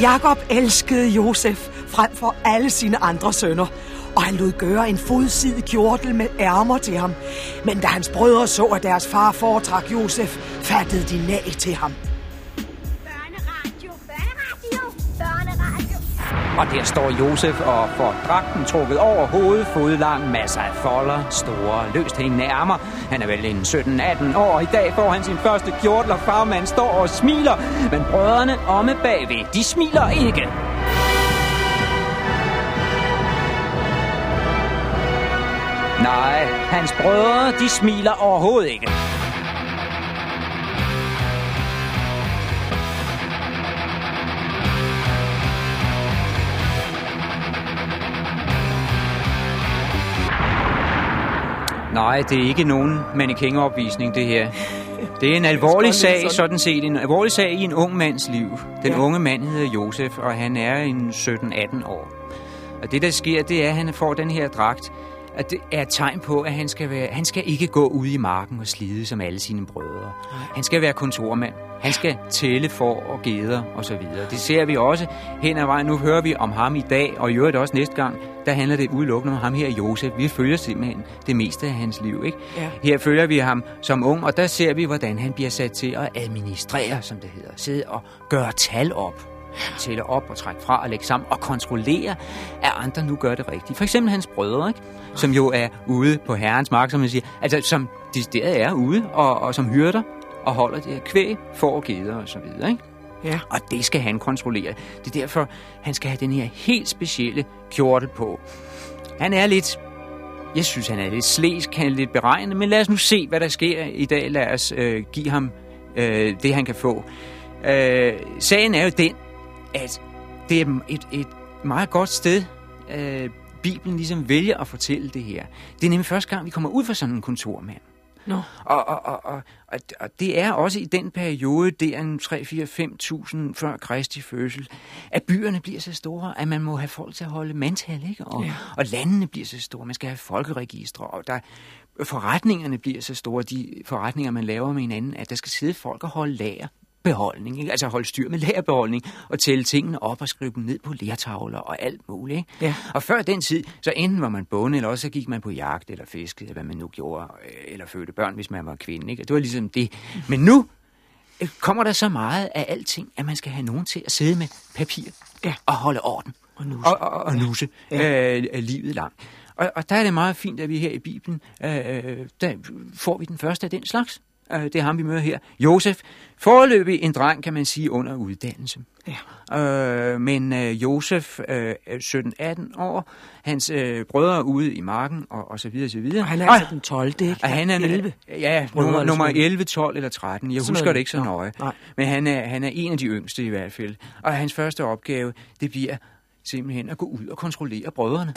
Jakob elskede Josef frem for alle sine andre sønner, og han lod gøre en fodsidig kjortel med ærmer til ham. Men da hans brødre så, at deres far foretrak Josef, fattede de nag til ham. Og der står Josef og får dragten trukket over hovedet, fodlang, masser af folder, store, løst hængende ærmer. Han er vel en 17-18 år, og i dag får han sin første kjortel, og farmand står og smiler. Men brødrene omme bagved, de smiler ikke. Nej, hans brødre, de smiler overhovedet ikke. Nej, det er ikke nogen mannequin-opvisning, det her. Det er en alvorlig sag, sådan set. En alvorlig sag i en ung mands liv. Den ja. unge mand hedder Josef, og han er en 17-18 år. Og det, der sker, det er, at han får den her dragt, at det er et tegn på, at han skal, være, han skal ikke gå ud i marken og slide som alle sine brødre. Han skal være kontormand. Han skal tælle for og geder og så videre. Det ser vi også hen ad vejen. Nu hører vi om ham i dag, og i øvrigt også næste gang, der handler det udelukkende om ham her, Josef. Vi følger simpelthen det meste af hans liv. Ikke? Ja. Her følger vi ham som ung, og der ser vi, hvordan han bliver sat til at administrere, som det hedder. Sidde og gøre tal op tælle op og trække fra og lægge sammen og kontrollere, at andre nu gør det rigtigt. For eksempel hans brødre, ikke? som jo er ude på herrens mark, som man siger, altså som de er ude og, og som hyrder og holder det her kvæg, får geder og så videre. Ikke? Ja. Og det skal han kontrollere. Det er derfor, han skal have den her helt specielle kjortel på. Han er lidt jeg synes, han er lidt slæsk, han er lidt beregnende, men lad os nu se, hvad der sker i dag. Lad os øh, give ham øh, det, han kan få. Øh, sagen er jo den, at det er et, et meget godt sted, øh, Bibelen ligesom vælger at fortælle det her. Det er nemlig første gang, vi kommer ud fra sådan en kontormand. No. Og, og, og, og, og, og det er også i den periode, det er en 3, 4, 5.000 før Kristi fødsel, at byerne bliver så store, at man må have folk til at holde mandtal, ikke? Og, ja. og landene bliver så store, man skal have folkeregistre, og der, forretningerne bliver så store, de forretninger, man laver med hinanden, at der skal sidde folk og holde lager beholdning, ikke? altså holde styr med lagerbeholdning og tælle tingene op og skrive dem ned på lærtavler og alt muligt. Ikke? Ja. Og før den tid, så enten var man bonde, eller også så gik man på jagt eller fiske, eller hvad man nu gjorde, øh, eller fødte børn, hvis man var kvinde. Ikke? Det var ligesom det. Men nu øh, kommer der så meget af alting, at man skal have nogen til at sidde med papir ja. og holde orden. Og nuse. Og, og, og nuse ja. øh, livet langt. Og, og der er det meget fint, at vi her i Bibelen, øh, øh der får vi den første af den slags. Øh, det er ham, vi møder her. Josef, foreløbig en dreng, kan man sige, under uddannelse. Ja. Øh, men øh, Josef, øh, 17-18 år, hans øh, brødre er ude i marken, og, og så videre, så videre. Og han er altså den 12. ikke? Og han er 11. Ja, nummer, nummer 11, 12 eller 13. Jeg husker det ikke så nøje. Nej. Men han er, han er en af de yngste i hvert fald. Og hans første opgave, det bliver simpelthen at gå ud og kontrollere brødrene.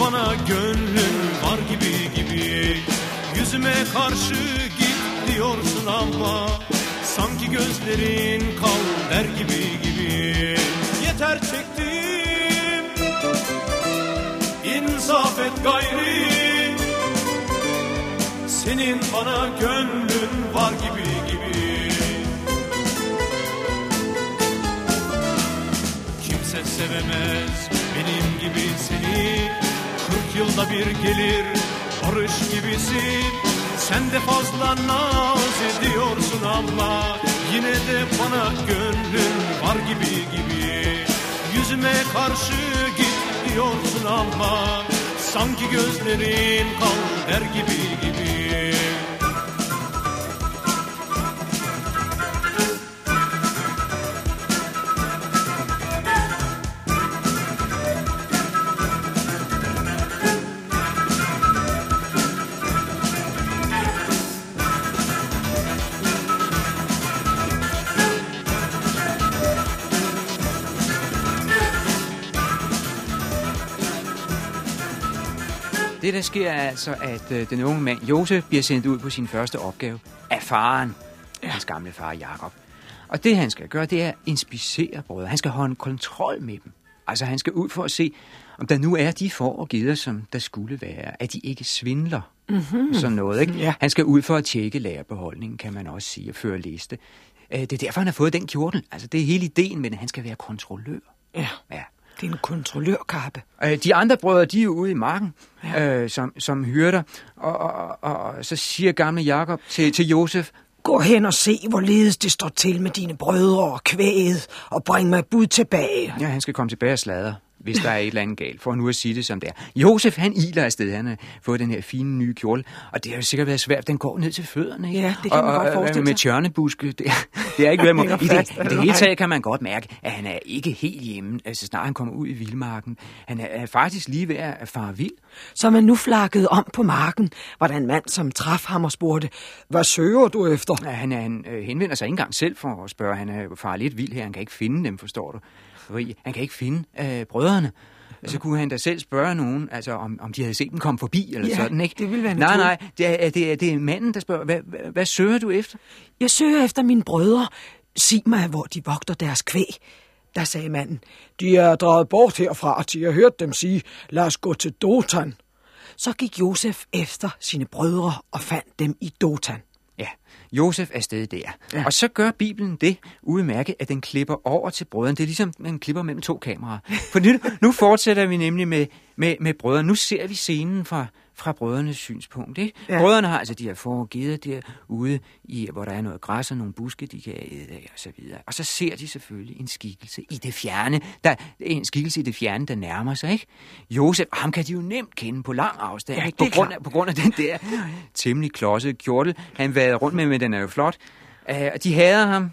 Bana gönlün var gibi gibi. Yüzüme karşı git diyorsun ama Sanki gözlerin kal der gibi gibi. Yeter çektim İnsaf et gayri. Senin bana gönlün var gibi gibi. Sevemez benim gibi seni yılda bir gelir barış gibisin. Sen de fazla naz ediyorsun ama Yine de bana gönlün var gibi gibi. Yüzüme karşı git diyorsun ama Sanki gözlerin kal der gibi gibi der sker er altså, at øh, den unge mand, Josef, bliver sendt ud på sin første opgave af faren, ja. hans gamle far Jakob. Og det, han skal gøre, det er at inspicere brødre. Han skal holde en kontrol med dem. Altså, han skal ud for at se, om der nu er de får og gider, som der skulle være. At de ikke svindler. Mm-hmm. Sådan noget, ikke? Ja. Han skal ud for at tjekke lærerbeholdningen, kan man også sige, og føre liste. Øh, Det er derfor, han har fået den kjortel. Altså, det er hele ideen, men han skal være kontrollør. Ja, Ja. Det er en kontrollørkappe. Øh, De andre brødre, de er jo ude i marken ja. øh, som, som hyrder, og, og, og, og så siger gamle Jakob til, til Josef, Gå hen og se, hvorledes det står til med dine brødre og kvæget, og bring mig bud tilbage. ja, han skal komme tilbage og sladre, hvis der er et eller andet galt, for nu at sige det som det er. Josef, han iler afsted, han har fået den her fine nye kjole, og det har jo sikkert været svært, den går ned til fødderne, ikke? Ja, det kan man og, godt og, forestille Med sig. tjørnebuske, det, det er ikke været I det, I det hele taget kan man godt mærke, at han er ikke helt hjemme, altså snart han kommer ud i vildmarken. Han er, er faktisk lige ved at fare vild. Så man nu flakkede om på marken, var der en mand, som traf ham og spurgte, hvad søger du efter? Ja, Han, han øh, henvender sig ikke engang selv for at spørge. Han er far lidt vild her. Han kan ikke finde dem, forstår du. Fordi han kan ikke finde øh, brødrene. Så kunne han da selv spørge nogen, altså om, om de havde set dem komme forbi, eller Ja, sådan, ikke? det ville være Nej, nej, det er, det, er, det er manden, der spørger, hvad, hvad, hvad søger du efter? Jeg søger efter mine brødre. Sig mig, hvor de vogter deres kvæg. Der sagde manden, de er draget bort herfra, og de har hørt dem sige, lad os gå til Dotan. Så gik Josef efter sine brødre og fandt dem i Dotan. Josef er stadig der. Ja. Og så gør Bibelen det udmærket, at den klipper over til brødrene. Det er ligesom, man klipper mellem to kameraer. For nu, nu fortsætter vi nemlig med, med, med brødrene. Nu ser vi scenen fra, fra brødrenes synspunkt. Ikke? Ja. Brødrene har altså de her forgivet der ude, i, hvor der er noget græs og nogle buske, de kan æde af og så videre. Og så ser de selvfølgelig en skikkelse i det fjerne. Der, en skikkelse i det fjerne, der nærmer sig. Ikke? Josef, ham kan de jo nemt kende på lang afstand. Ja, På, grund af, på grund af den der temmelig klodsede kjortel, han været rundt med, men den er jo flot. Uh, de hader ham,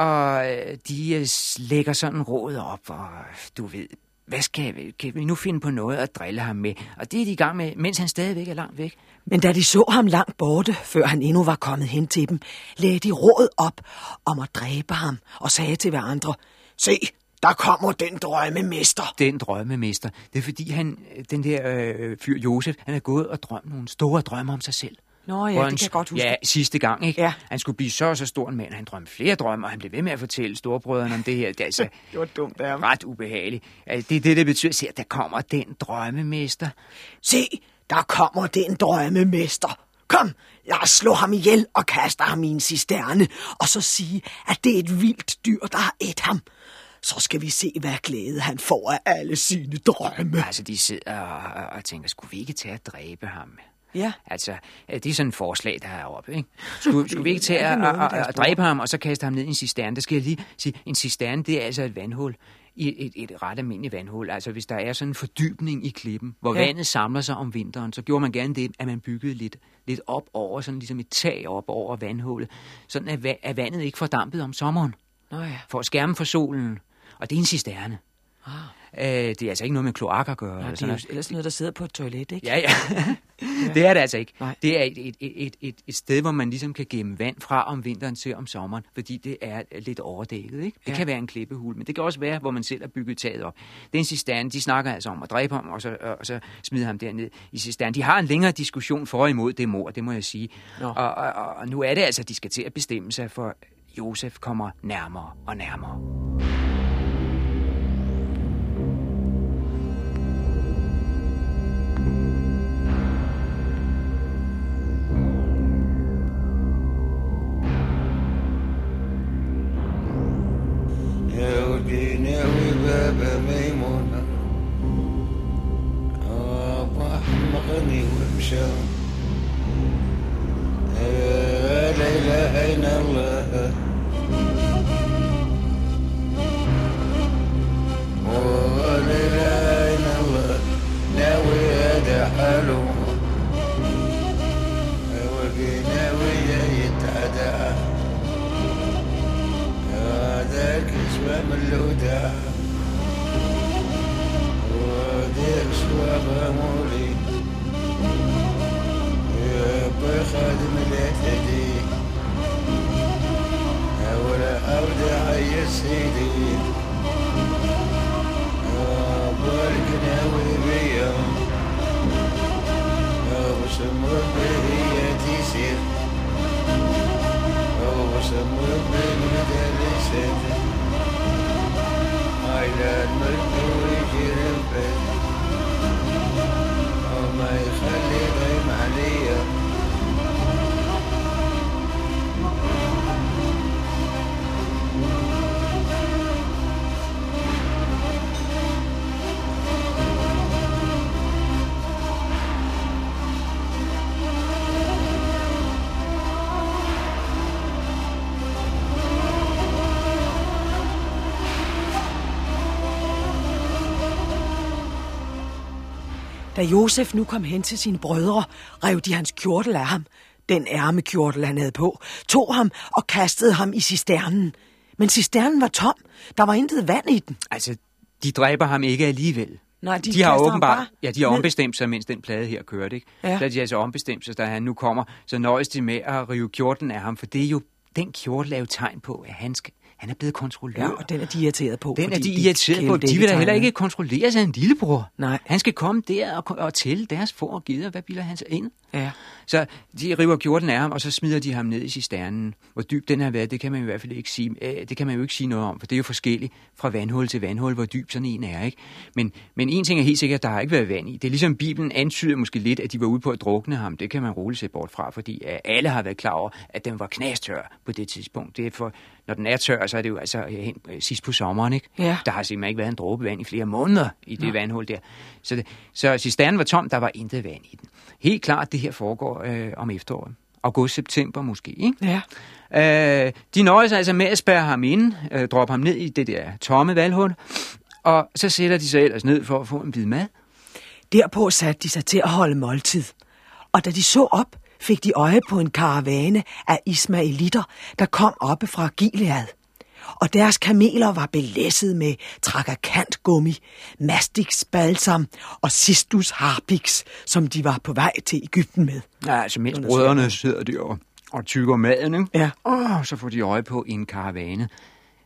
og øh, de øh, lægger sådan råd op, og du ved, hvad skal vi, kan vi nu finde på noget at drille ham med? Og det er de i gang med, mens han stadigvæk er langt væk. Men da de så ham langt borte, før han endnu var kommet hen til dem, lagde de råd op om at dræbe ham og sagde til hverandre, Se, der kommer den drømmemester. Den drømmemester, det er fordi han, øh, den der øh, fyr Josef, han er gået og drømt nogle store drømme om sig selv. Nå ja, Hvor det han- kan jeg godt huske. Ja, sidste gang, ikke? Ja. Han skulle blive så og så stor en mand. Han drømte flere drømme, og han blev ved med at fortælle storebrødrene om det her. Det er altså Det var dumt af ham. ret ubehageligt. Altså, Det er det, det betyder. Se, der kommer den drømmemester. Se, der kommer den drømmemester. Kom, jeg slår ham ihjel og kaster ham i en cisterne, og så sige, at det er et vildt dyr, der har et ham. Så skal vi se, hvad glæde han får af alle sine drømme. Altså, de sidder og, og, og tænker, skulle vi ikke tage at dræbe ham? Ja. Altså, øh, det er sådan et forslag, der er oppe, ikke? Skulle, skulle vi ikke tage at, at, at, dræbe ham, og så kaste ham ned i en cisterne? Det skal jeg lige sige. En cisterne, det er altså et vandhul. I et, et ret almindeligt vandhul. Altså, hvis der er sådan en fordybning i klippen, hvor Ja. vandet samler sig om vinteren, så gjorde man gerne det, at man byggede lidt, lidt op over, sådan ligesom et tag op over vandhullet, sådan at, at vandet ikke fordampede om sommeren, Nå ja. for at skærme for solen. Og det er en cisterne. Ah. Øh, det er altså ikke noget med kloak at gøre. Nå, eller det sådan er noget. ellers noget, der sidder på et toilet, ikke? Ja, ja. det er det altså ikke. Nej. Det er et, et, et, et, et, sted, hvor man ligesom kan gemme vand fra om vinteren til om sommeren, fordi det er lidt overdækket. Ikke? Det Ja. kan være en klippehul, men det kan også være, hvor man selv har bygget taget op. Det er en cisterne. De snakker altså om at dræbe ham, og så, og så smide ham derned i cisternen. De har en længere diskussion for og imod det mor, det må jeg sige. Nå. Og, og, og, nu er det altså, at de skal til at bestemme sig, for Josef kommer nærmere og nærmere. shell Da Josef nu kom hen til sine brødre, rev de hans kjortel af ham. Den ærmekjortel, han havde på, tog ham og kastede ham i cisternen. Men cisternen var tom. Der var intet vand i den. Altså, de dræber ham ikke alligevel. Nej, de de har kaster ham åbenbart, bare ja, de har ombestemt sig, mens den plade her kørte, ikke? Ja. Så har de altså ombestemt sig, da han nu kommer, så nøjes de med at rive kjorten af ham, for det er jo, den kjortel er jo tegn på, at han, skal, han er blevet kontrollør. Ja, og den er de irriteret på. Den er de irriteret på. De vil da heller ikke kontrollere sig en lillebror. Nej. Han skal komme der og, og tælle deres får og gider. Hvad bilder han sig ind? Ja. Så de river kjorten af ham, og så smider de ham ned i cisternen. Hvor dyb den har været, det kan man i hvert fald ikke sige. Øh, Det kan man jo ikke sige noget om, for det er jo forskelligt fra vandhul til vandhul, hvor dyb sådan en er. Ikke? Men, men en ting er helt sikkert, der har ikke været vand i. Det er ligesom Bibelen antyder måske lidt, at de var ude på at drukne ham. Det kan man roligt se bort fra, fordi øh, alle har været klar over, at den var knastør på det tidspunkt. Det er for, når den er tør, så er det jo altså hen, øh, sidst på sommeren. Ikke? Ja. Der har simpelthen ikke været en dråbe vand i flere måneder i det vandhul der. Så, det, så cisternen var tom, der var intet vand i den. Helt klart, det her foregår øh, om efteråret. August-september måske, ikke? Ja. Øh, de nøjes altså med at spærre ham ind, øh, droppe ham ned i det der tomme valghul, og så sætter de sig ellers ned for at få en bid mad. Derpå satte de sig til at holde måltid. Og da de så op, fik de øje på en karavane af ismaelitter, der kom oppe fra Gilead. Og deres kameler var belæsset med trakakantgummi, mastix balsam og sistus harpix, som de var på vej til Ægypten med. Ja, altså mens brødrene sidder der og, og tykker maden, ikke? Ja. Og så får de øje på en karavane,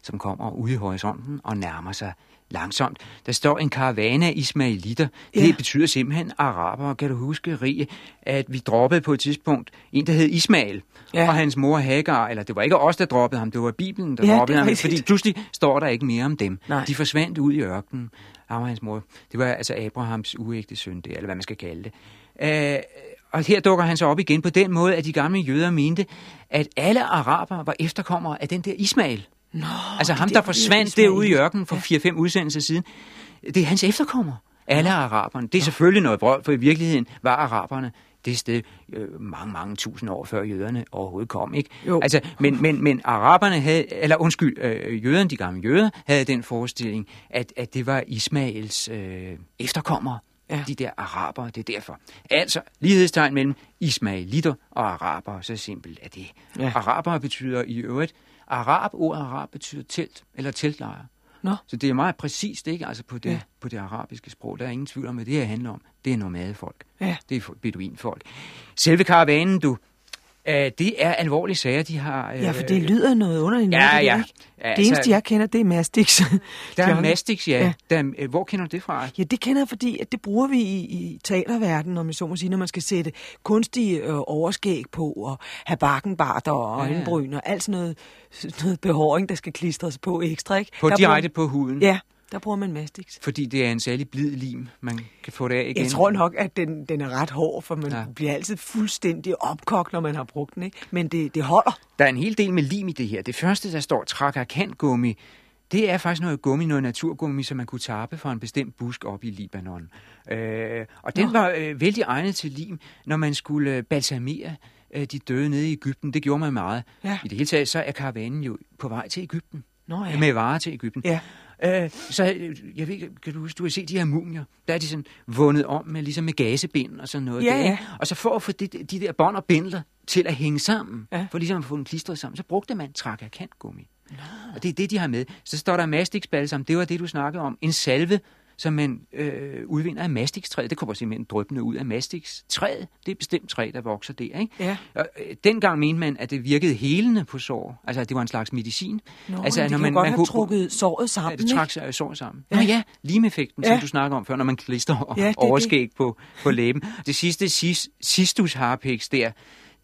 som kommer ude i horisonten og nærmer sig langsomt. Der står en karavane af ismaelitter. Det Ja. betyder simpelthen araber. Kan du huske, Rie, at vi droppede på et tidspunkt en, der hed Ismael, Ja. og hans mor Hagar, eller det var ikke os, der droppede ham, det var Bibelen, der Ja, det droppede ham, fordi pludselig står der ikke mere om dem. Nej. De forsvandt ud i ørkenen. Ham og hans mor. Det var altså Abrahams uægte søn, det, eller hvad man skal kalde det. Øh, og her dukker han så op igen på den måde, at de gamle jøder mente, at alle arabere var efterkommere af den der Ismael. Nå, Altså det ham, der derfor, forsvandt derude i ørkenen for 4-5 udsendelser siden. Det er hans efterkommere. Alle araberne. Det er selvfølgelig noget brød, for i virkeligheden var araberne det sted øh, mange, mange tusind år før jøderne overhovedet kom. Ikke? Jo. Altså, men, men, men araberne havde, eller undskyld, øh, jøderne, de gamle jøder, havde den forestilling, at, at det var Ismaels øh, efterkommere. Ja. Ja. De der arabere, det er derfor. Altså, lighedstegn mellem ismaelitter og arabere, så simpelt er det. Ja. Ja. Arabere betyder i øvrigt, arab, ordet arab betyder telt, eller teltlejr. Nå. Så det er meget præcist, ikke? Altså på det, Ja. på det arabiske sprog. Der er ingen tvivl om, hvad det her handler om. Det er nomadefolk. Ja. Det er beduinfolk. Selve karavanen, du, øh, det er alvorlige sager, de har... Øh, Ja, for det lyder noget underligt. Ja, noget, ja. ikke? Ja, det eneste, altså- jeg kender, det er Mastix. Der er. Mastix, ja. Ja. Der, øh, hvor kender du det fra? Ja, det kender jeg, fordi at det bruger vi i, i teaterverdenen, om jeg så må sige, når man skal sætte kunstige øh, overskæg på, og have bakkenbarter og Ja, ja. øjenbryn, og alt sådan noget, sådan noget behåring, der skal klistres på ekstra, ikke? På Der direkte bruger, på huden. Ja, der bruger man Mastix. Fordi det er en særlig blid lim, man kan få det af igen. Jeg tror nok, at den, den er ret hård, for man ja. Ja. bliver altid fuldstændig opkogt, når man har brugt den, ikke? Men det, det holder. Der er en hel del med lim i det her. Det første, der står trakakantgummi, det er faktisk noget gummi, noget naturgummi, som man kunne tappe fra en bestemt busk op i Libanon. Øh, og den Nå. var øh, vældig egnet til lim, når man skulle øh, balsamere øh, de døde nede i Ægypten. Det gjorde man meget. Ja. I det hele taget, så er karavanen jo på vej til Ægypten. Nå Med varer til Ægypten. Ja. Øh, så øh, jeg ved, kan du huske, du har set de her mumier, der er de sådan vundet om med, ligesom med gasebind og sådan noget. Ja, der, ja. Og så for at få de, de der bånd og bindler til at hænge sammen, Ja. for ligesom at få dem klistret sammen, så brugte man trakakantgummi. Og det er det, de har med. Så står der mastikbalsam, det var det, du snakkede om. En salve, som man øh, udvinder af mastikstræet. Det kommer simpelthen drøbende ud af mastikstræet. Det er bestemt træ, der vokser der. Ikke? Ja. Og, øh, dengang mente man, at det virkede helende på sår. Altså, at det var en slags medicin. Nå, altså, det man, godt man have trukket såret sammen, Ja, det trak sig sår sammen. Ja. Ja, ja limeffekten, Ja. som du snakker om før, når man klister Ja, ja, det overskæg på, på læben. Det sidste, sis, sistus harpix der,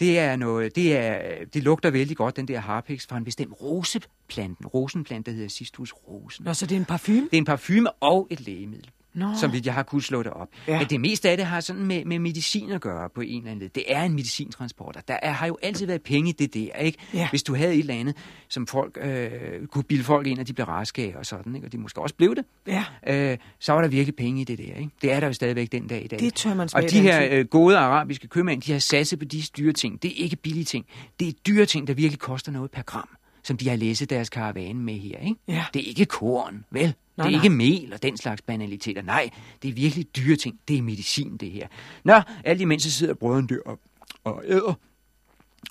det er noget, det, er, det lugter vældig godt, den der harpix, fra en bestemt roseplanten. Rosenplante, der hedder sistus rosen. Nå, så det er en parfume? Det er en parfume og et lægemiddel. Nå. Som vidt jeg har kunnet slå det op. Ja. Men det meste af det har sådan med, med medicin at gøre på en eller anden led. Det er en medicintransporter. Der er, har jo altid været penge i det der, ikke? Ja. Hvis du havde et eller andet, som folk øh, kunne bilde folk ind, og de blev raske af og sådan, ikke? og de måske også blev det, Ja. øh, så var der virkelig penge i det der. Ikke? Det er der jo stadigvæk den dag i dag. Det tør man Og de her øh, gode arabiske købmænd, de har satset på de dyre ting. Det er ikke billige ting. Det er dyre ting, der virkelig koster noget per gram, som de har læsset deres karavane med her. Ikke? Ja. Det er ikke korn, vel? Det er nej. ikke mel og den slags banaliteter. Nej, det er virkelig dyre ting. Det er medicin, det her. Nå, alt imens så sidder brødren der og, og æder.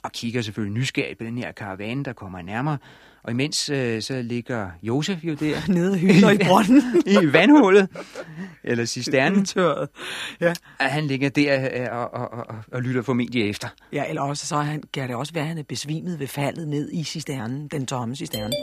Og kigger selvfølgelig nysgerrigt på den her karavane, der kommer nærmere. Og imens øh, så ligger Josef jo der Nede og hylder i brønden. i vandhullet, eller cisternen. Tørret. Ja. at han ligger der øh, og, og, og, og, lytter formentlig efter. ja, eller også så han, kan det også være, at han er besvimet ved faldet ned i cisternen, den tomme cisterne.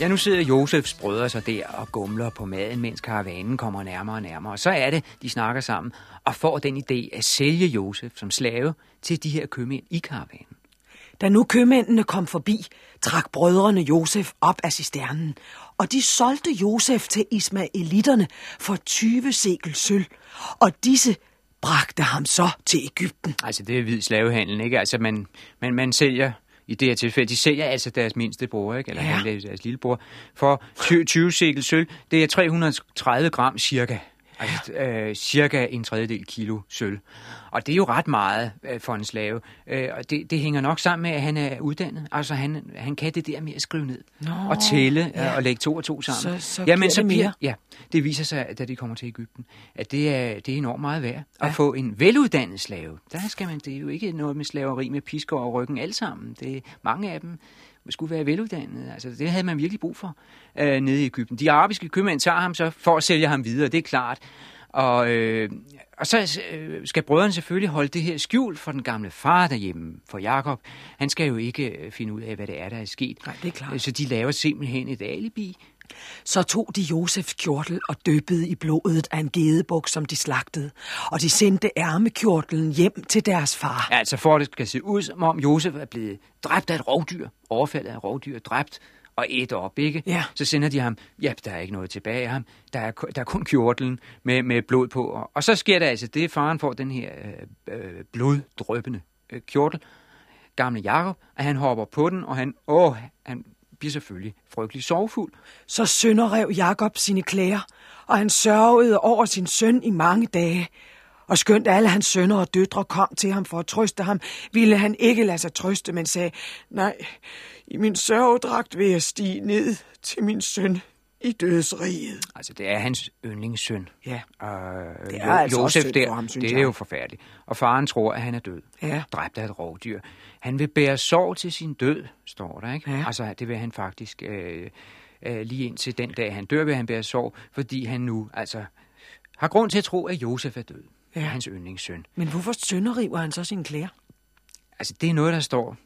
Ja, nu sidder Josefs brødre så der og gumler på maden, mens karavanen kommer nærmere og nærmere. Og så er det, de snakker sammen og får den idé at sælge Josef som slave til de her købmænd i karavanen. Da nu købmændene kom forbi, trak brødrene Josef op af cisternen, og de solgte Josef til ismaelitterne for 20 sekel sølv, og disse bragte ham så til Ægypten. Altså, det er hvid slavehandel, ikke? Altså, man, man, man sælger i det her tilfælde, de sælger altså deres mindste bror, ikke? Eller Ja. deres lillebror, for 20, 20 sekel sølv. Det er 330 gram cirka. Altså, øh, cirka en tredjedel kilo sølv. Og det er jo ret meget øh, for en slave. Øh, og det, det hænger nok sammen med, at han er uddannet. Altså, han, han kan det der med at skrive ned. Nå, og tælle ja. ja. og lægge to og to sammen. Så- så Jamen, giver så mere. Ja, det viser sig, at da de kommer til Ægypten, at det er, det er enormt meget værd at Ja. få en veluddannet slave. Der skal man, det er jo ikke noget med slaveri med pisker og ryggen alt sammen. Det er, mange af dem skulle være veluddannede. Altså, det havde man virkelig brug for øh, nede i Ægypten. De arabiske købmænd tager ham så for at sælge ham videre, det er klart. Og, øh, og så øh, skal brødrene selvfølgelig holde det her skjult for den gamle far derhjemme, for Jakob. Han skal jo ikke øh, finde ud af, hvad det er, der er sket. Nej, det er klart. Så de laver simpelthen et alibi. Så tog de Josefs kjortel og dyppede i blodet af en gedebuk, som de slagtede, og de sendte ærmekjortelen hjem til deres far. Altså for at det skal se ud, som om Josef er blevet dræbt af et rovdyr. Overfaldet af et rovdyr, dræbt og et op, ikke? Ja. Så sender de ham, ja, der er ikke noget tilbage af ham. Der er, der er kun kjortelen med, med blod på. Og, og så sker der altså det, faren får den her øh, øh, bloddrøbende øh, kjortel, gamle Jakob, at han hopper på den, og han, åh, han bliver selvfølgelig frygtelig sorgfuld. Så sønderrev Jakob sine klæder, og han sørgede over sin søn i mange dage. Og skønt alle hans sønner og døtre kom til ham for at trøste ham, ville han ikke lade sig trøste, men sagde, nej, i min sørgedragt vil jeg stige ned til min søn i dødsriget. Altså, det er hans yndlingssøn. Ja. Og Det er altså også synd det, for ham, synes det jeg. er jo forfærdeligt. Og faren tror, at han er død. Ja. Dræbt af et rovdyr. Han vil bære sorg til sin død, står der, ikke? Ja. Altså, det vil han faktisk... Øh, øh, lige indtil den dag, han dør, vil han bære sorg, fordi han nu altså har grund til at tro, at Josef er død. Ja. Hans yndlingssøn. Men hvorfor sønderriver han så sine klæder? Altså, det er noget, der står...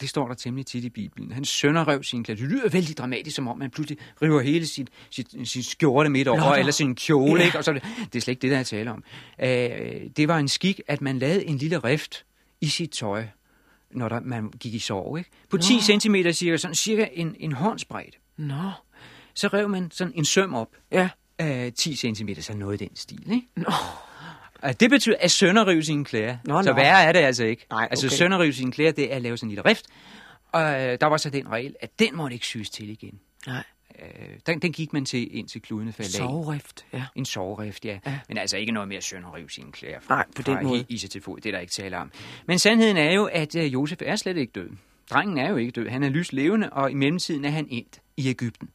Det står der temmelig tit i Bibelen. Han sønner rev sin klæder. Det lyder vældig dramatisk, som om man pludselig river hele sit, sit, sit skjorte midt over, Nå, eller sin kjole, ja. ikke? Og så, det er slet ikke det, der er tale om. Øh, det var en skik, at man lavede en lille rift i sit tøj, når der, man gik i sorg, ikke? På 10 cm cirka, sådan cirka en, en håndsbredde. Nå, Så rev man sådan en søm op, ja. øh, 10 cm, så noget i den stil, ikke? Nå. Og det betyder at sønderrive sine klæder. Nå, så nå. værre er det altså ikke. Nej, Altså okay. sønderrive sine klæder, det er at lave sådan en lille rift. Og øh, der var så den regel, at den måtte ikke syes til igen. Nej, Øh, den, den gik man til, indtil kludene faldt af. soverift, ja. En soverift, ja. Ja. Men altså ikke noget med at sønderrive sine klæder. Fra, Nej, på den fra måde. Ise til fod, det er der ikke tale om. Men sandheden er jo, at øh, Josef er slet ikke død. Drengen er jo ikke død. Han er lys levende, og i mellemtiden er han endt i Ægypten.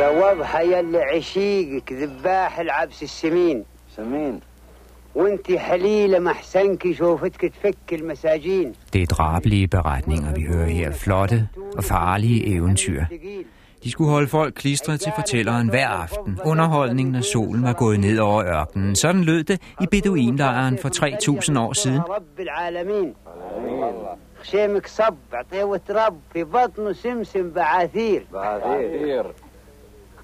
يا وضحى يلي عشيقك ذباح العبس السمين سمين وانت حليلة محسنك شوفتك تفك المساجين Det er drabelige beretninger, vi hører her. Flotte og farlige eventyr. De skulle holde folk klistret til fortælleren hver aften. Underholdningen, når solen var gået ned over ørkenen. Sådan lød det i beduinlejren for 3000 år siden. رب العالمين خشيمك صب عطيوة رب في بطنه سمسم بعاثير بعثير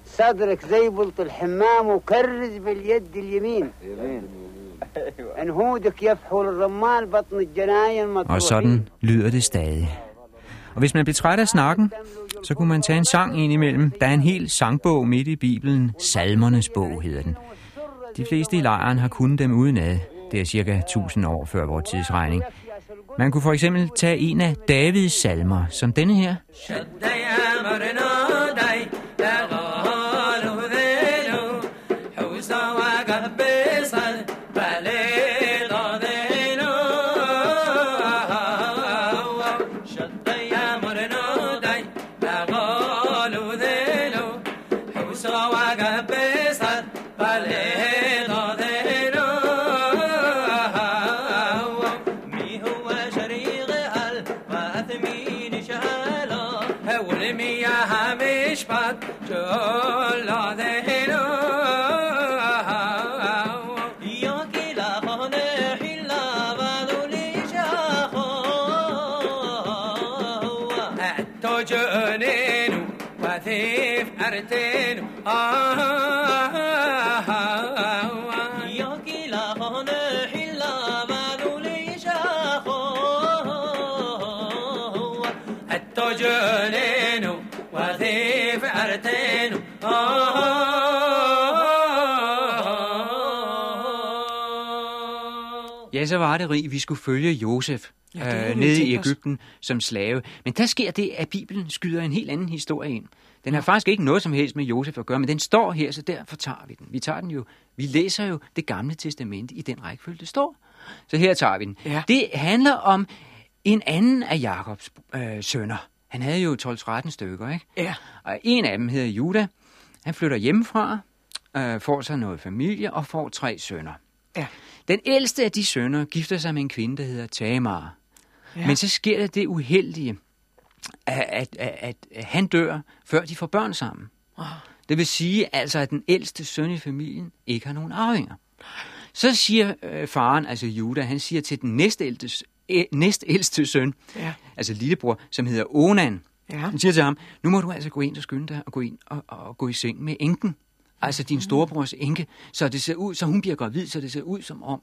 صدرك زي بلط الحمام وكرز باليد اليمين يمين انهودك يفحول الرمان بطن الجناين Og مطروحين sådan lyder det stadig. Og hvis man blev træt af snakken, så kunne man tage en sang ind imellem. Der er en hel sangbog midt i Bibelen. Salmernes bog hedder den. De fleste i lejren har kunnet dem udenad. Det er cirka 1000 år før vores tidsregning. Man kunne for eksempel tage en af Davids salmer, som denne her. هنا حلال så var det rig, vi skulle følge Josef Ja, øh, nede i os. Ægypten som slave. Men der sker det, at Bibelen skyder en helt anden historie ind. Den har faktisk ikke noget som helst med Josef at gøre, men den står her, så derfor tager vi den. Vi tager den jo, vi læser jo det gamle testamente i den rækkefølge, det står. Så her tager vi den. Ja. Det handler om en anden af Jakobs øh, sønner. Han havde jo 12-13 stykker, ikke? Ja. Og en af dem hedder Juda. Han flytter hjemmefra, øh, får sig noget familie og får tre sønner. Ja. Den ældste af de sønner gifter sig med en kvinde, der hedder Tamar. Ja. Men så sker der det uheldige, at, at, at, at, han dør, før de får børn sammen. Det vil sige altså, at den ældste søn i familien ikke har nogen arvinger. Så siger øh, faren, altså Juda, han siger til den næstældste, æ, næstældste søn, Ja. altså lillebror, som hedder Onan, Ja. han siger til ham, nu må du altså gå ind og skynde dig og gå ind og, og, og gå i seng med enken. Altså din storebrors enke, så det ser ud, så hun bliver gravid, så det ser ud som om,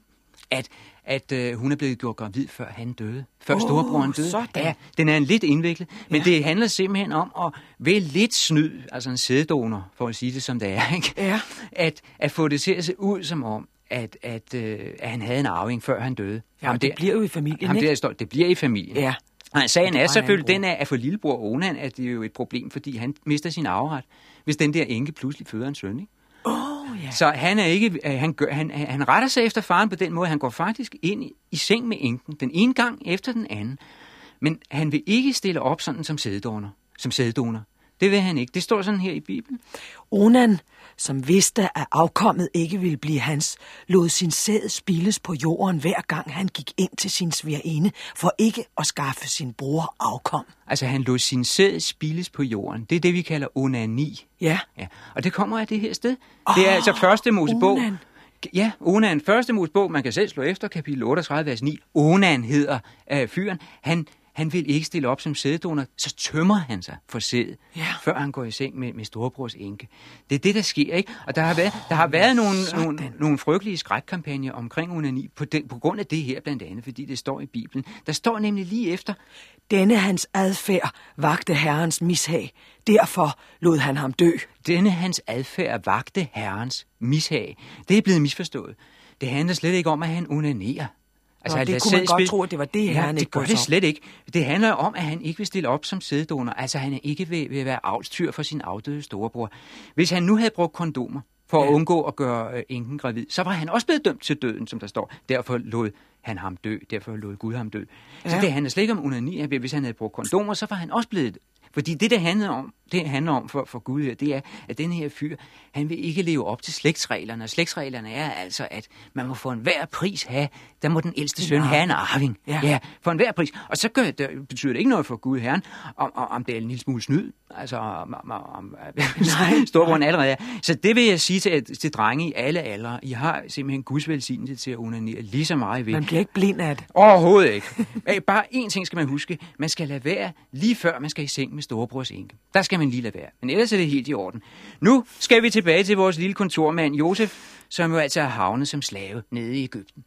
at, at øh, hun er blevet gjort gravid, før han døde. Før oh, storebroren døde. sådan. Ja, den er en lidt indviklet, men Ja. det handler simpelthen om at ved lidt snyd, altså en sæddonor, for at sige det som det er, ikke? Ja. At, at få det til at se ud som om, at, at, øh, at han havde en arving, før han døde. Jamen, Og det bliver jo i familien, Jamen, ikke? det, står, det bliver i familien. Ja. Nej, sagen er selvfølgelig, den er, at for lillebror Onan, at det er jo et problem, fordi han mister sin afret, hvis den der enke pludselig føder en søn. Ikke? Åh, ja. Så han er ikke, øh, han, gør, han, han retter sig efter faren på den måde, han går faktisk ind i, i seng med enken, den ene gang efter den anden. Men han vil ikke stille op sådan som sæddonor. Som sæddonor. Det vil han ikke. Det står sådan her i Bibelen. Onan, som vidste, at afkommet ikke ville blive hans, lod sin sæd spildes på jorden hver gang han gik ind til sin svigerinde, for ikke at skaffe sin bror afkom. Altså han lod sin sæd spildes på jorden. Det er det, vi kalder onani. Ja, Ja, og det kommer af det her sted. Det er altså første Mosebog. Onan. Ja, Onan. Første Mosebog, man kan selv slå efter, kapitel 38, vers 9. Onan hedder øh, fyren. Han, han vil ikke stille op som sæddonor, så tømmer han sig for sæd, Ja. før han går i seng med, med storebrors enke. Det er det, der sker, ikke? Og der har været, der har været nogle, sådan. nogle, nogle frygtelige skrækkampagner omkring onani på, den, på grund af det her blandt andet, fordi det står i Bibelen. Der står nemlig lige efter, denne hans adfærd vagte herrens mishag. Derfor lod han ham dø. Denne hans adfærd vagte herrens mishag. Det er blevet misforstået. Det handler slet ikke om, at han onanerer. Nå, at det kunne man godt spil- tro, at det var det, Herren det ikke gør det sig om. slet ikke. Det handler om, at han ikke vil stille op som sæddonor. Altså, han ikke vil, vil være avlstyr for sin afdøde storebror. Hvis han nu havde brugt kondomer for ja. at undgå at gøre øh, enken gravid, så var han også blevet dømt til døden, som der står. Derfor lod han ham dø. Derfor lod Gud ham dø. Så Ja. det handler slet ikke om onani. Hvis han havde brugt kondomer, så var han også blevet fordi det, det handler om, det handler om for, for Gud her, det er, at den her fyr, han vil ikke leve op til slægtsreglerne. Og slægtsreglerne er altså, at man må for enhver pris have, der må den ældste søn have en arving. Ja. ja for enhver pris. Og så gør det, betyder det ikke noget for Gud herren, om, om, om det er en lille smule snyd. Altså, om, om, om Nej. storebroren allerede er. Så det vil jeg sige til, til drenge i alle aldre. I har simpelthen Guds velsignelse til at onanere lige så meget vil. Man bliver ikke blind af det. Overhovedet ikke. Bare én ting skal man huske. Man skal lade være lige før man skal i seng med storebrors enke. Der skal man lige lade være. Men ellers er det helt i orden. Nu skal vi tilbage til vores lille kontormand Josef, som jo altså er havnet som slave nede i Ægypten.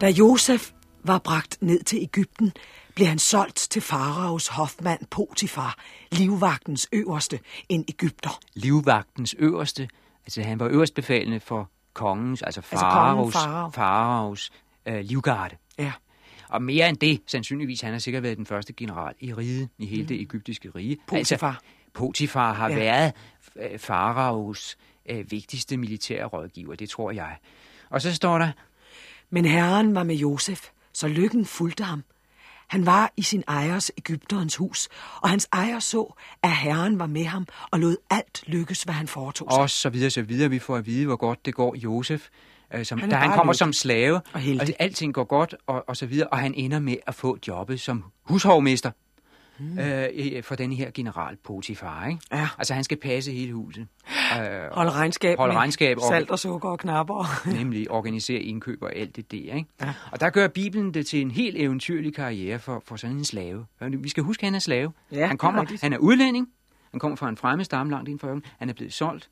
Da Josef var bragt ned til Ægypten, blev han solgt til faraos hofmand Potifar, livvagtens øverste, en Ægypter. Livvagtens øverste, altså han var øverstbefalende for kongens, altså kongen faraos, farao. faraos øh, livgarde. Ja. Og mere end det, sandsynligvis, han har sikkert været den første general i riget, i hele det egyptiske rige. Potifar. Altså, Potifar har Ja. ja. været øh, faraos øh, vigtigste militære rådgiver, det tror jeg. Og så står der, Men herren var med Josef, så lykken fulgte ham. Han var i sin ejers Ægypterens hus, og hans ejer så, at herren var med ham og lod alt lykkes, hvad han foretog sig. og så videre, så videre. Vi får at vide, hvor godt det går Josef. Øh, som, Han da han kommer som slave, Og heldig. alting går godt, og, og så videre, og han ender med at få jobbet som hushovmester hmm. øh, for den her general Potifar. Ikke? Ja. Altså, han skal passe hele huset. Øh, Hold regnskab Hold med regnskab og- salt og sukker og knapper. nemlig organisere indkøb og alt det der. Ikke? Ja. Og der gør Bibelen det til en helt eventyrlig karriere for, for sådan en slave. Vi skal huske, at han er slave. Ja, er han, kommer, rigtigt. han er udlænding, han kommer fra en fremmed stamme langt inden for ørken, han er blevet solgt,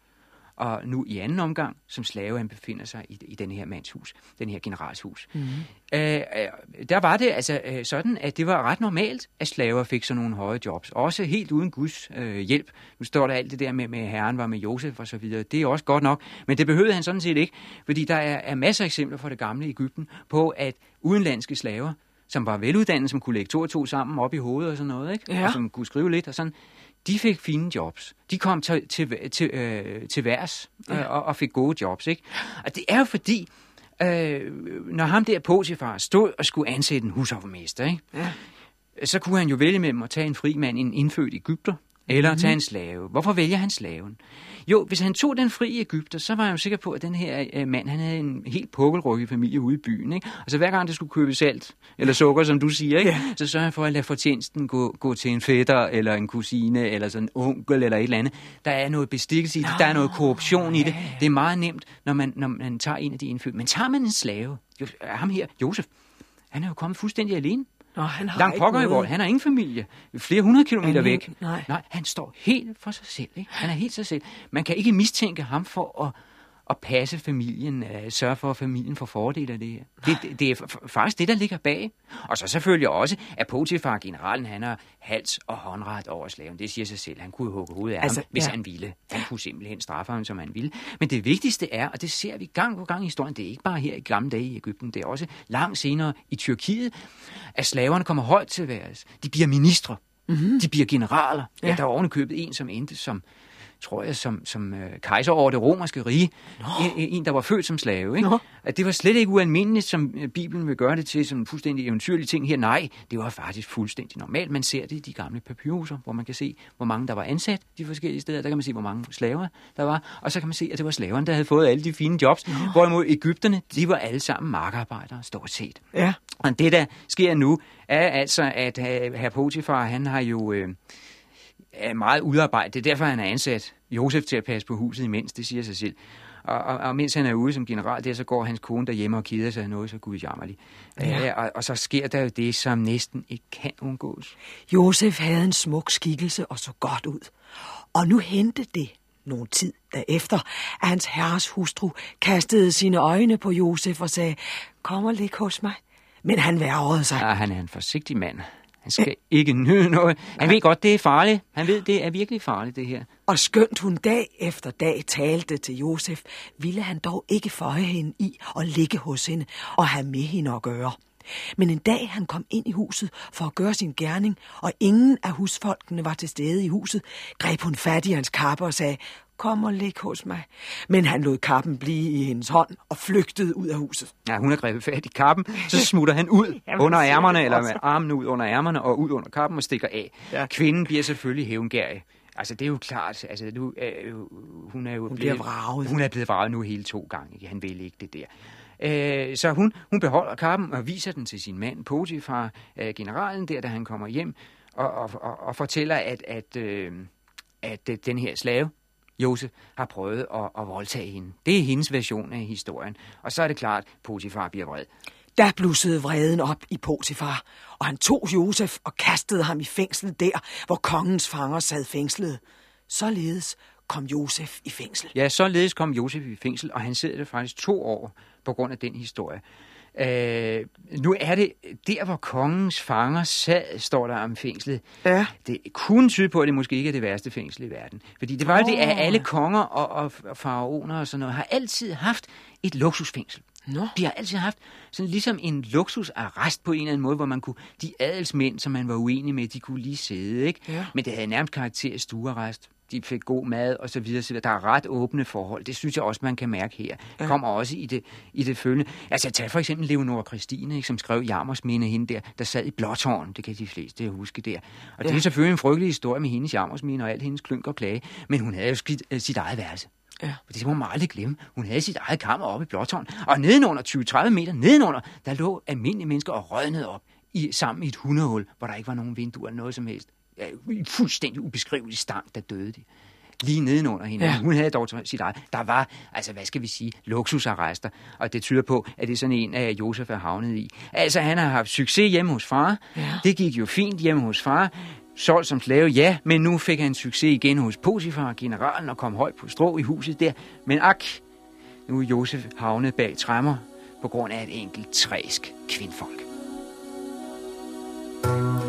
og nu i anden omgang som slave, han befinder sig i, i den her mands hus, den her generals hus. Mhm. Mm-hmm. Øh, øh, der var det altså øh, sådan, at det var ret normalt, at slaver fik sådan nogle høje jobs, også helt uden Guds øh, hjælp. Nu står der alt det der med, med herren var med Josef og så videre, det er også godt nok, men det behøvede han sådan set ikke, fordi der er, er masser af eksempler fra det gamle Ægypten på, at udenlandske slaver, som var veluddannede, som kunne lægge to og to sammen op i hovedet og sådan noget, ikke? Ja. og som kunne skrive lidt og sådan, de fik fine jobs. De kom til, til, til, øh, til værs øh, og, og fik gode jobs. Ikke? Og det er jo fordi, øh, når ham der Potifar stod og skulle ansætte en hushofmester, ikke? Ja. så kunne han jo vælge mellem at tage en fri mand, en indfødt Ægypter, eller Mhm. tage en slave. Hvorfor vælger han slaven? Jo, hvis han tog den fri Ægypter, så var jeg jo sikker på, at den her øh, mand, han havde en helt pukkelrykket familie ude i byen. Ikke? Altså hver gang det skulle købe salt eller sukker, som du siger, ikke? Ja. så sørger jeg for at lade fortjenesten gå, gå til en fætter, eller en kusine, eller sådan en onkel, eller et eller andet. Der er noget bestikkelse i det, der er noget korruption i det. Det er meget nemt, når man, når man tager en af de indfødte. Men tager man en slave, jo, ham her, Josef, han er jo kommet fuldstændig alene. Nå, han har Langt pokker i vold. Han har ingen familie. Flere hundrede kilometer Han væk. nej. nej, han står helt for sig selv. Ikke? Han er helt sig selv. Man kan ikke mistænke ham for at, at passe familien, uh, sørge for, at familien får fordel af det her. Det, det, er faktisk det, der ligger bag. Og så selvfølgelig også, at Potifar, generalen, han har hals og håndret over slaven. Det siger sig selv. Han kunne hugge hovedet af Altså, ham, hvis ja. han ville. Han kunne simpelthen straffe ham, som han ville. Men det vigtigste er, og det ser vi gang på gang i historien, det er ikke bare her i gamle dage i Ægypten, det er også langt senere i Tyrkiet, at slaverne kommer højt til værs. De bliver ministre. Mm-hmm. De bliver generaler. Ja. ja, der var ovenikøbet en, som endte som tror jeg, som, som øh, kejser over det romerske rige. En, en, der var født som slave. Ikke? Nå. At det var slet ikke ualmindeligt, som øh, Bibelen vil gøre det til, som en fuldstændig eventyrlig ting her. Nej, det var faktisk fuldstændig normalt. Man ser det i de gamle papyrusser, hvor man kan se, hvor mange der var ansat de forskellige steder. Der kan man se, hvor mange slaver der var. Og så kan man se, at det var slaverne, der havde fået alle de fine jobs. Nå. Hvorimod Ægypterne, de var alle sammen markarbejdere, stort set. Ja. Og det, der sker nu, er altså, at øh, herr Potifar, han har jo øh, er meget udarbejdet. Det er derfor, han har ansat Josef til at passe på huset imens, det siger sig selv. Og, og, og mens han er ude som general, der så går hans kone derhjemme og keder sig af noget så gudjammerligt. Ja. Øh, og, og så sker der jo det, som næsten ikke kan undgås. Josef havde en smuk skikkelse og så godt ud. Og nu hentede det nogen tid derefter, at hans herres hustru kastede sine øjne på Josef og sagde, kom og lig hos mig. Men han værrede sig. Ja, han er en forsigtig mand. Han skal ikke nyde noget. Han ved godt, det er farligt. Han ved, det er virkelig farligt, det her. Og skønt hun dag efter dag talte til Josef, ville han dog ikke føje hende i og ligge hos hende og have med hende at gøre. Men en dag han kom ind i huset for at gøre sin gerning, og ingen af husfolkene var til stede i huset, greb hun fat i hans kappe og sagde, kom og lig hos mig. Men han lod kappen blive i hendes hånd og flygtede ud af huset. Ja, hun har grebet fat i kappen, så smutter han ud Jamen, under ærmerne, eller med armene ud under ærmerne, og ud under kappen og stikker af. Ja. Kvinden bliver selvfølgelig hævngærig. Altså, det er jo klart, altså, nu, øh, hun er jo Hun blevet, vraget. Hun er blevet vraget nu hele to gange? Han vil ikke det der. Øh, så hun, hun beholder kappen og viser den til sin mand, Potifar, øh, generalen der, da han kommer hjem, og, og, og, og fortæller, at, at, øh, at øh, den her slave, Josef, har prøvet at, at voldtage hende. Det er hendes version af historien. Og så er det klart, at Potifar bliver vred. Der blussede vreden op i Potifar, og han tog Josef og kastede ham i fængslet der, hvor kongens fanger sad fængslet. Således kom Josef i fængsel. Ja, således kom Josef i fængsel, og han sidder der faktisk to år på grund af den historie. Øh, nu er det der, hvor kongens fanger sad, står der om fængslet. Ja. Det kunne tyde på, at det måske ikke er det værste fængsel i verden. Fordi det var jo det, at alle konger og, og, faraoner og sådan noget har altid haft et luksusfængsel. Nå. De har altid haft sådan ligesom en luksusarrest på en eller anden måde, hvor man kunne, de adelsmænd, som man var uenig med, de kunne lige sidde, ikke? Ja. Men det havde nærmest karakter af stuearrest. De fik god mad og så videre, så videre. Der er ret åbne forhold. Det synes jeg også, man kan mærke her. Ja. Kommer også i det, i det følgende. Altså, tag for eksempel Leonora Christine, ikke, som skrev Jammersminde hende der, der sad i Blåtårn. Det kan de fleste huske der. Og det Ja. er selvfølgelig en frygtelig historie med hendes Jammersminde og alt hendes klynk og klage. Men hun havde jo skidt, øh, sit eget værelse. Ja. Og det må man aldrig glemme. Hun havde sit eget kammer oppe i Blåtårn. Og nedenunder, 20-30 meter nedenunder, der lå almindelige mennesker og rødnede op i, sammen i et hundehul, hvor der ikke var nogen vinduer eller noget som helst. Ja, fuldstændig ubeskrivelig stank, der døde de. Lige nedenunder hende. Ja. Hun havde dog sit eget. Der var, altså hvad skal vi sige, luksusarrester. Og det tyder på, at det er sådan en, af Josef er havnet i. Altså han har haft succes hjemme hos far. Ja. Det gik jo fint hjemme hos far. Solgt som slave, ja, men nu fik han succes igen hos Potifar, generalen, og kom højt på strå i huset der. Men ak, nu er Josef havnet bag træmmer på grund af et enkelt træsk kvindfolk. Ja,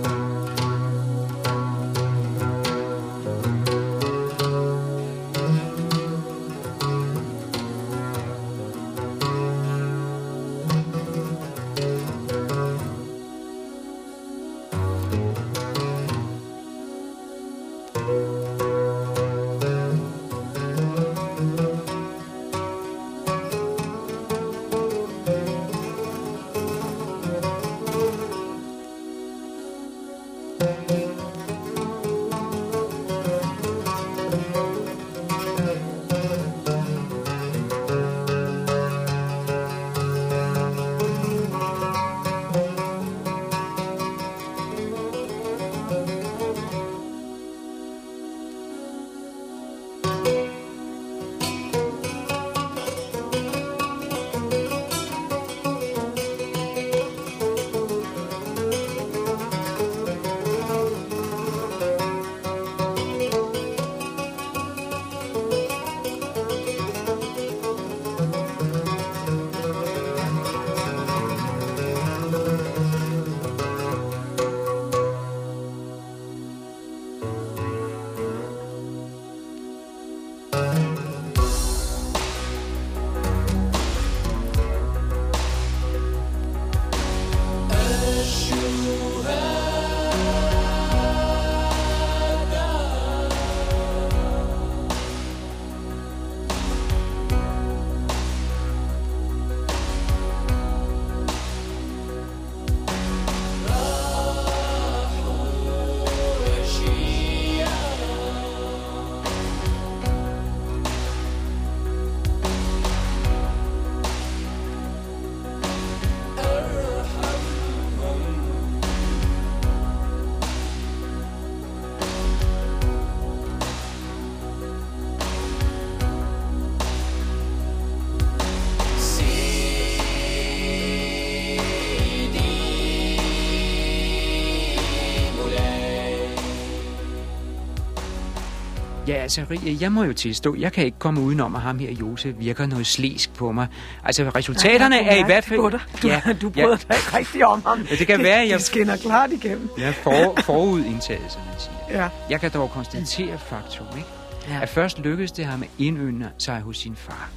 altså, jeg må jo tilstå, jeg kan ikke komme udenom, at ham her, Josef, virker noget slæsk på mig. Altså, resultaterne er i hvert fald... Dig. Du, ja, du bryder dig ikke rigtig om ham. Ja, det kan være, jeg- Det skinner klart igennem. Ja, for, forudindtaget, som man siger. Ja. Jeg kan dog konstatere faktum, ikke? Ja. at først lykkedes det ham at indønde sig hos sin far.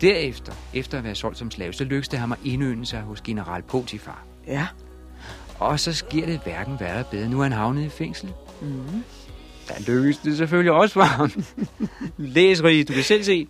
Derefter, efter at være solgt som slave, så lykkedes det ham at indønde sig hos general Potifar. Ja. Og så sker det hverken værre eller bedre. Nu er han havnet i fængsel. Mm. Der lykkedes det selvfølgelig også for ham. Læs, Rie, du kan selv se.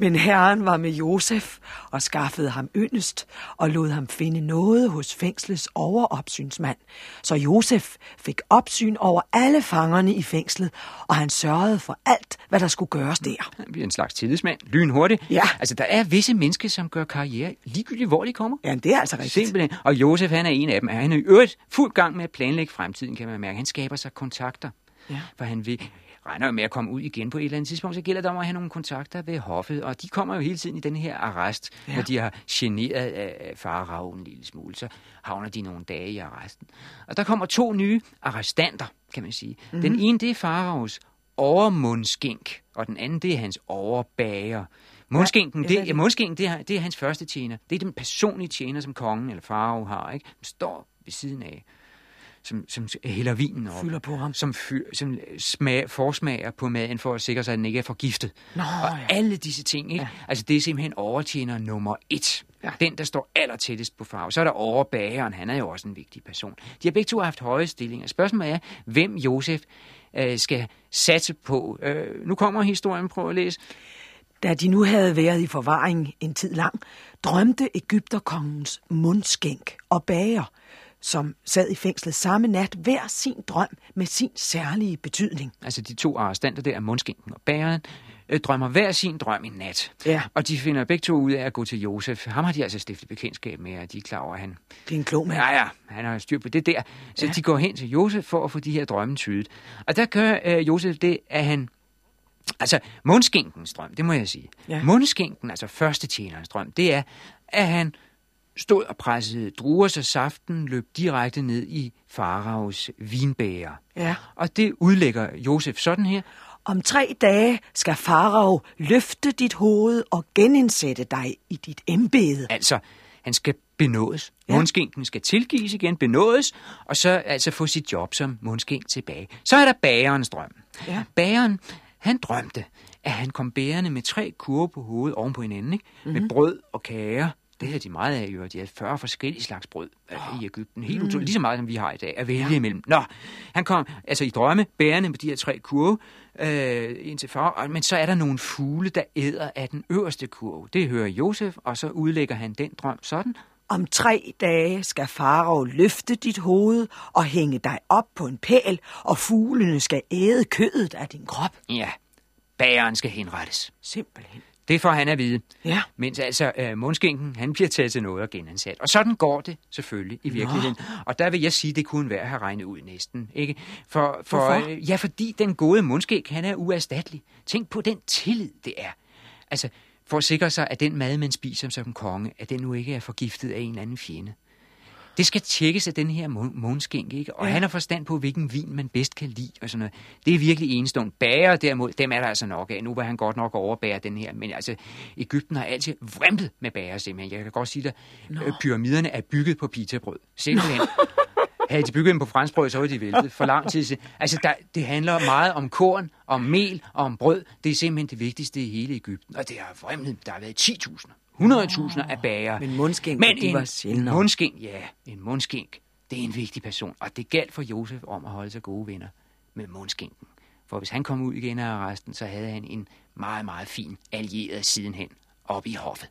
Men herren var med Josef og skaffede ham yndest og lod ham finde noget hos fængslets overopsynsmand. Så Josef fik opsyn over alle fangerne i fængslet, og han sørgede for alt, hvad der skulle gøres der. Han bliver en slags tillidsmand. Lynhurtigt. Ja. Altså, der er visse mennesker, som gør karriere ligegyldigt, hvor de kommer. Ja, det er altså rigtigt. Simpelthen. Og Josef, han er en af dem. Han er i øvrigt fuld gang med at planlægge fremtiden, kan man mærke. Han skaber sig kontakter. Ja. For han vil, regner jo med at komme ud igen på et eller andet tidspunkt, så gælder det om at have nogle kontakter ved hoffet. Og de kommer jo hele tiden i den her arrest, ja. når de har generet af faraoen en lille smule. Så havner de nogle dage i arresten. Og der kommer to nye arrestanter, kan man sige. Mm-hmm. Den ene, det er faraos overmundskænk, og den anden, det er hans overbager. Mundskinken, Ja, det, er ja, mundskinken det, er, det er hans første tjener. Det er den personlige tjener, som kongen eller farao har, ikke? Som står ved siden af, som, som hælder vinen op. Fylder på ham. Som, fyr, som smager, forsmager på maden for at sikre sig, at den ikke er forgiftet. Nå, og ja. alle disse ting, ikke? Ja. Altså, det er simpelthen overtjener nummer et. Ja. Den, der står aller tættest på farve. Så er der overbageren, han er jo også en vigtig person. De har begge to haft høje stillinger. Spørgsmålet er, hvem Josef øh, skal satse på. Øh, nu kommer historien, prøv at læse. Da de nu havde været i forvaring en tid lang, drømte Ægypterkongens mundskænk og bager, som sad i fængslet samme nat, hver sin drøm med sin særlige betydning. altså de to arrestanter der, mundskinken og bæren, øh, drømmer hver sin drøm i nat. Ja. Og de finder begge to ud af at gå til Josef. Ham har de altså stiftet bekendtskab med, og de er klar over, at han, Det er en klog mand. ja, ja, han har styr på det der. Så ja. de går hen til Josef for at få de her drømme tydet. Og der gør øh, Josef det, at han... Altså, mundskinkens drøm, det må jeg sige. Ja. Mundskinken, altså første tjenerens drøm, det er, at han stod og pressede druer, så saften løb direkte ned i faraos vinbæger. Ja. Og det udlægger Josef sådan her. Om tre dage skal farao løfte dit hoved og genindsætte dig i dit embede. Altså, han skal benådes. Ja. Mundskinken skal tilgives igen, benådes, og så altså få sit job som mundskink tilbage. Så er der bagerens drøm. Ja. Bageren, han drømte, at han kom bærende med tre kurver på hovedet oven på hinanden, ikke? Mhm. med brød og kager. Det havde de meget af, jo. De havde 40 forskellige slags brød øh, i Ægypten. Helt Mm. utroligt, lige så meget, som vi har i dag, at vælge ja. imellem. Nå, han kom altså i drømme, bærende med de her tre kurve, øh, ind til far, men så er der nogle fugle, der æder af den øverste kurve. Det hører Josef, og så udlægger han den drøm sådan. Om tre dage skal farao løfte dit hoved og hænge dig op på en pæl, og fuglene skal æde kødet af din krop. Ja, bageren skal henrettes. Simpelthen. Det får han at vide. Ja. Mens altså øh, mundskinken, han bliver taget til noget og genansat. Og sådan går det selvfølgelig i virkeligheden. Og der vil jeg sige, det kunne være at have regnet ud næsten. Ikke? For, for, Hvorfor? øh, ja, fordi den gode mundskæg, han er uerstattelig. Tænk på den tillid, det er. Altså, for at sikre sig, at den mad, man spiser som konge, at den nu ikke er forgiftet af en eller anden fjende. Det skal tjekkes af den her mån- måneskænk, ikke? Og ja. han har forstand på, hvilken vin man bedst kan lide og sådan noget. Det er virkelig enestående. Bager derimod, dem er der altså nok af. Nu var han godt nok overbære den her, men altså, Ægypten har altid vrimlet med bager simpelthen. Jeg kan godt sige dig, øh, pyramiderne er bygget på pitabrød. Simpelthen. Havde de bygget dem på franskbrød, så var de væltet for lang tid siden. Altså, der, det handler meget om korn, om mel og om brød. Det er simpelthen det vigtigste i hele Ægypten. Og det har vrimlet. Der har været 10.000, 100.000 af bager. Men mundskænker, de en var sjældnere. mundskænk, ja, en mundskænk, det er en vigtig person. Og det galt for Josef om at holde sig gode venner med mundskænken. For hvis han kom ud igen af arresten, så havde han en meget, meget fin allieret sidenhen oppe i hoffet.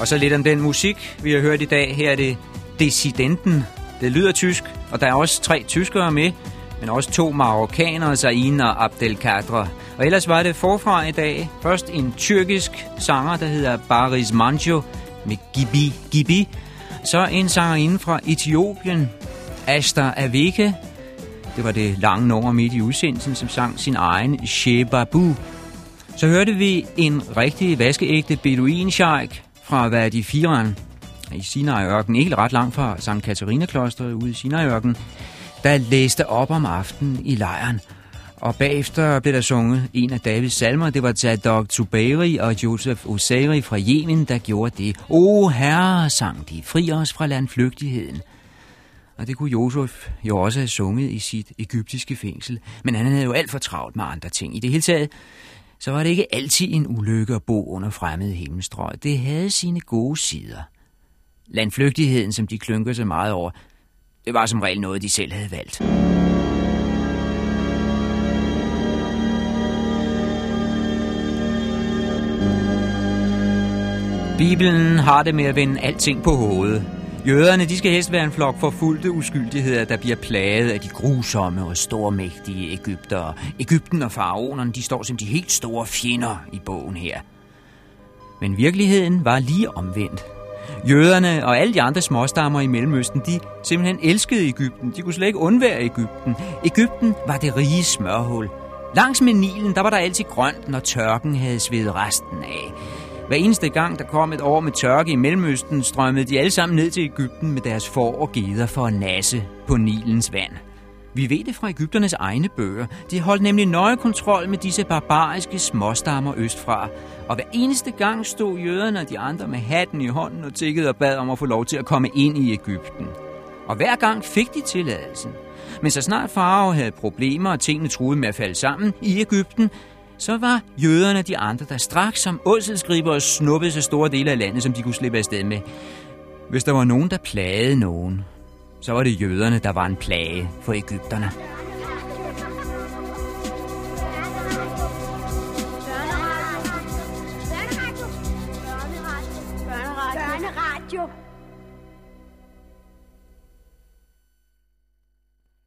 Og så lidt om den musik, vi har hørt i dag. Her er det Dissidenten. Det lyder tysk, og der er også tre tyskere med, men også to marokkanere, Zain og Abdelkader. Og ellers var det forfra i dag. Først en tyrkisk sanger, der hedder Baris Manjo med Gibi Gibi. Så en sangerinde fra Etiopien, Asta Avike. Det var det lange nummer midt i udsendelsen, som sang sin egen Shebabu. Så hørte vi en rigtig vaskeægte beduin fra Wadi Firan i Sinai-ørken, ikke ret langt fra Sankt Katarina-klosteret ude i Sinai-ørken, der læste op om aftenen i lejren. Og bagefter blev der sunget en af Davids salmer. Det var Zadok Tuberi og Joseph Osairi fra Yemen, der gjorde det. O herre, sang de, fri os fra landflygtigheden. Og det kunne Josef jo også have sunget i sit egyptiske fængsel. Men han havde jo alt for travlt med andre ting. I det hele taget, så var det ikke altid en ulykke at bo under fremmede himmelstrøg. Det havde sine gode sider. Landflygtigheden, som de klynker så meget over, det var som regel noget, de selv havde valgt. Bibelen har det med at vende alting på hovedet. Jøderne de skal helst være en flok forfulgte uskyldigheder, der bliver plaget af de grusomme og stormægtige Ægypter. Ægypten og faraonerne de står som de helt store fjender i bogen her. Men virkeligheden var lige omvendt. Jøderne og alle de andre småstammer i Mellemøsten, de simpelthen elskede Ægypten. De kunne slet ikke undvære Ægypten. Ægypten var det rige smørhul. Langs med Nilen, der var der altid grønt, når tørken havde svedet resten af. Hver eneste gang, der kom et år med tørke i Mellemøsten, strømmede de alle sammen ned til Ægypten med deres får og geder for at nasse på Nilens vand. Vi ved det fra Ægypternes egne bøger. De holdt nemlig nøje kontrol med disse barbariske småstammer østfra. Og hver eneste gang stod jøderne og de andre med hatten i hånden og tikkede og bad om at få lov til at komme ind i Ægypten. Og hver gang fik de tilladelsen. Men så snart farao havde problemer og tingene truede med at falde sammen i Ægypten, så var jøderne de andre, der straks som ådselsgriber og snuppede så store dele af landet, som de kunne slippe afsted med. Hvis der var nogen, der plagede nogen, så var det jøderne, der var en plage for Ægypterne. Børneradio. Børneradio. Børneradio.